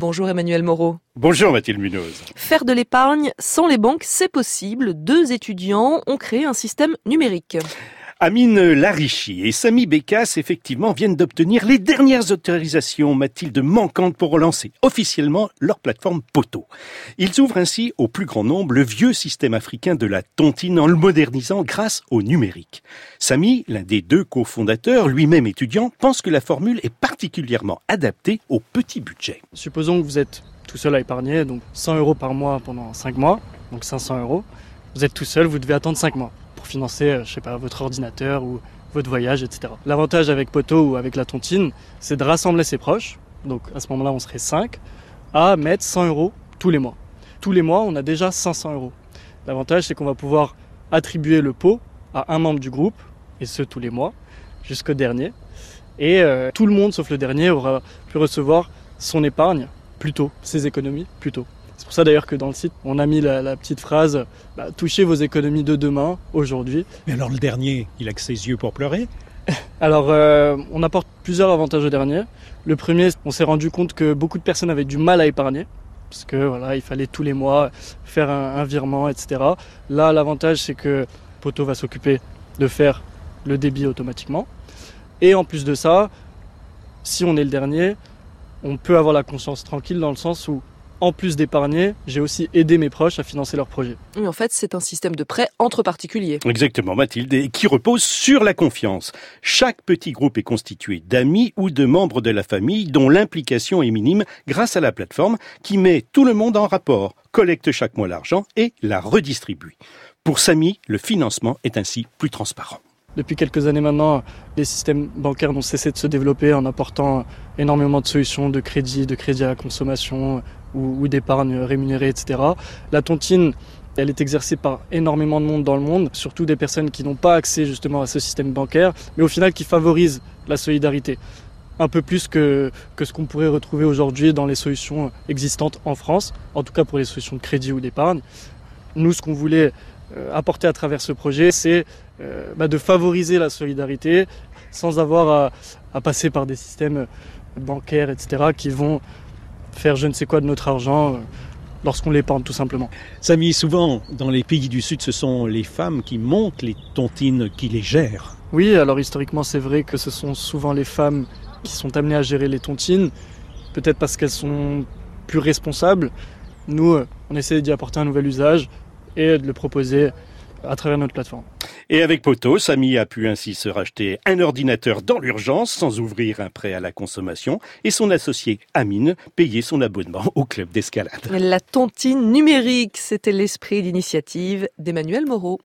Bonjour Emmanuel Moreau. Bonjour Mathilde Munoz. Faire de l'épargne sans les banques, c'est possible. Deux étudiants ont créé un système numérique. Amine Larichi et Samy Bekas, effectivement, viennent d'obtenir les dernières autorisations, Mathilde, manquantes pour relancer officiellement leur plateforme Poto. Ils ouvrent ainsi au plus grand nombre le vieux système africain de la tontine en le modernisant grâce au numérique. Samy, l'un des deux cofondateurs, lui-même étudiant, pense que la formule est particulièrement adaptée au petit budget. Supposons que vous êtes tout seul à épargner, donc 100 euros par mois pendant 5 mois, donc 500 euros. Vous êtes tout seul, vous devez attendre 5 mois financer, euh, je sais pas, votre ordinateur ou votre voyage, etc. L'avantage avec Poto ou avec la tontine, c'est de rassembler ses proches, donc à ce moment-là on serait 5, à mettre 100 euros tous les mois. Tous les mois, on a déjà 500 euros. L'avantage, c'est qu'on va pouvoir attribuer le pot à un membre du groupe, et ce tous les mois, jusqu'au dernier. Et euh, tout le monde, sauf le dernier, aura pu recevoir son épargne plus tôt, ses économies plus tôt. C'est pour ça d'ailleurs que dans le site, on a mis la, petite phrase bah, Touchez vos économies de demain, aujourd'hui. Mais alors le dernier, il a que ses yeux pour pleurer Alors, euh, on apporte plusieurs avantages au dernier. Le premier, on s'est rendu compte que beaucoup de personnes avaient du mal à épargner. Parce que voilà, il fallait tous les mois faire un, virement, etc. Là, l'avantage, c'est que Poto va s'occuper de faire le débit automatiquement. Et en plus de ça, si on est le dernier, on peut avoir la conscience tranquille dans le sens où en plus d'épargner, j'ai aussi aidé mes proches à financer leurs projets. Oui, en fait, c'est un système de prêt entre particuliers. Exactement, Mathilde, et qui repose sur la confiance. Chaque petit groupe est constitué d'amis ou de membres de la famille dont l'implication est minime grâce à la plateforme qui met tout le monde en rapport, collecte chaque mois l'argent et la redistribue. Pour Samy, le financement est ainsi plus transparent. Depuis quelques années maintenant, les systèmes bancaires ont cessé de se développer en apportant énormément de solutions de crédit, de crédit à la consommation ou, d'épargne rémunérée, etc. La tontine, elle est exercée par énormément de monde dans le monde, surtout des personnes qui n'ont pas accès justement à ce système bancaire, mais au final qui favorisent la solidarité un peu plus que, que ce qu'on pourrait retrouver aujourd'hui dans les solutions existantes en France, en tout cas pour les solutions de crédit ou d'épargne. Nous, ce qu'on voulait euh, apporter à travers ce projet, c'est euh, bah, de favoriser la solidarité sans avoir à, passer par des systèmes bancaires, etc., qui vont faire je ne sais quoi de notre argent euh, lorsqu'on l'épargne tout simplement. Samy, souvent dans les pays du Sud, ce sont les femmes qui montent les tontines, qui les gèrent. Oui, alors historiquement c'est vrai que ce sont souvent les femmes qui sont amenées à gérer les tontines, peut-être parce qu'elles sont plus responsables. Nous, on essaie d'y apporter un nouvel usage et de le proposer à travers notre plateforme. Et avec Poto, Samy a pu ainsi se racheter un ordinateur dans l'urgence sans ouvrir un prêt à la consommation et son associé Amine payer son abonnement au club d'escalade. La tontine numérique, c'était l'esprit d'initiative d'Emmanuel Moreau.